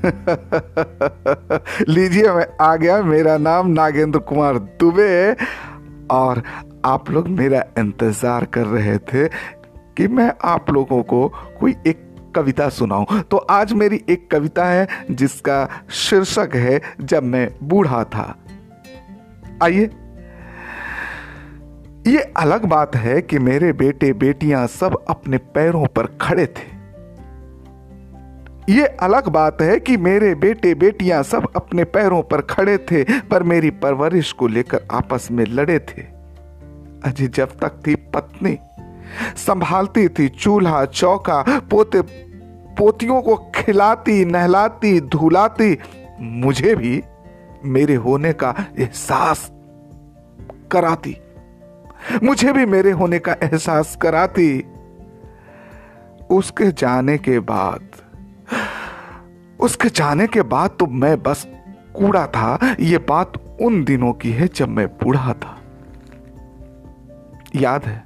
लीजिए, मैं आ गया, मेरा नाम नागेंद्र कुमार दुबे और आप लोग मेरा इंतज़ार कर रहे थे कि मैं आप लोगों को कोई एक कविता सुनाऊं। तो आज मेरी एक कविता है, जिसका शीर्षक है, जब मैं बूढ़ा था। आइए। ये अलग बात है कि मेरे बेटे बेटियाँ सब अपने पैरों पर खड़े थे। ये अलग बात है कि मेरे बेटे बेटियाँ सब अपने पैरों पर खड़े थे, पर मेरी परवरिश को लेकर आपस में लड़े थे। अजी जब तक थी पत्नी, संभालती थी चूल्हा, चौका, पोते, पोतियों को खिलाती, नहलाती, धुलाती, मुझे भी मेरे होने का एहसास कराती। मुझे भी मेरे होने का एहसास कराती। उसके जाने के बाद उसके जाने के बाद तो मैं बस कूड़ा था। ये बात उन दिनों की है जब मैं बूढ़ा था। याद है?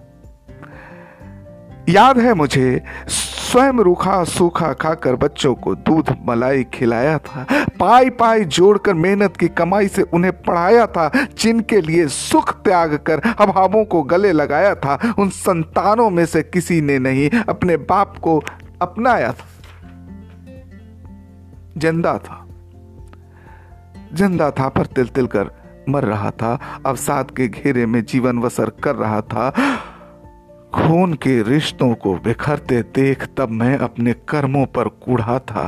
याद है मुझे, स्वयं रूखा सूखा खाकर बच्चों को दूध, मलाई खिलाया था। पाई पाई जोड़कर मेहनत की कमाई से उन्हें पढ़ाया था, जिनके लिए सुख त्याग कर अभावों को गले लगाया था। उन संतानों में से किसी ने नहीं, अपने बाप को अपनाया था। ज़िंदा था। ज़िंदा था पर तिल तिल कर मर रहा था। अवसाद के घेरे में जीवन बसर कर रहा था। खून के रिश्तों को बिखरते देख तब मैं अपने कर्मों पर कूढ़ा था।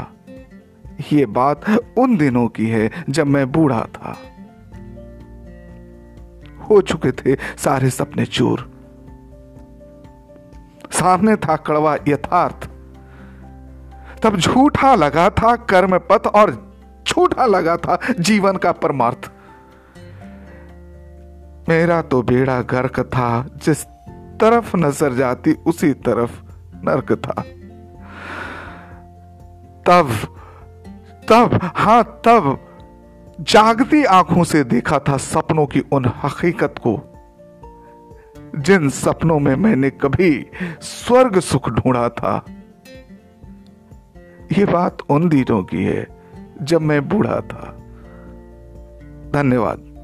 ये बात उन दिनों की है जब मैं बूढ़ा था। हो चुके थे सारे सपने चूर। सामने था कड़वा यथार्थ। तब झूठा लगा था कर्म पथ और झूठा लगा था जीवन का परमार्थ। मेरा तो बेड़ा गर्क था, जिस तरफ़ नज़र जाती उसी तरफ़ नरक था। तब तब, हाँ, तब जागती आँखों से देखा था सपनों की उन हकीकत को, जिन सपनों में मैंने कभी स्वर्ग सुख ढूंढा था। ये बात उन दिनों की है जब मैं बूढ़ा था। धन्यवाद।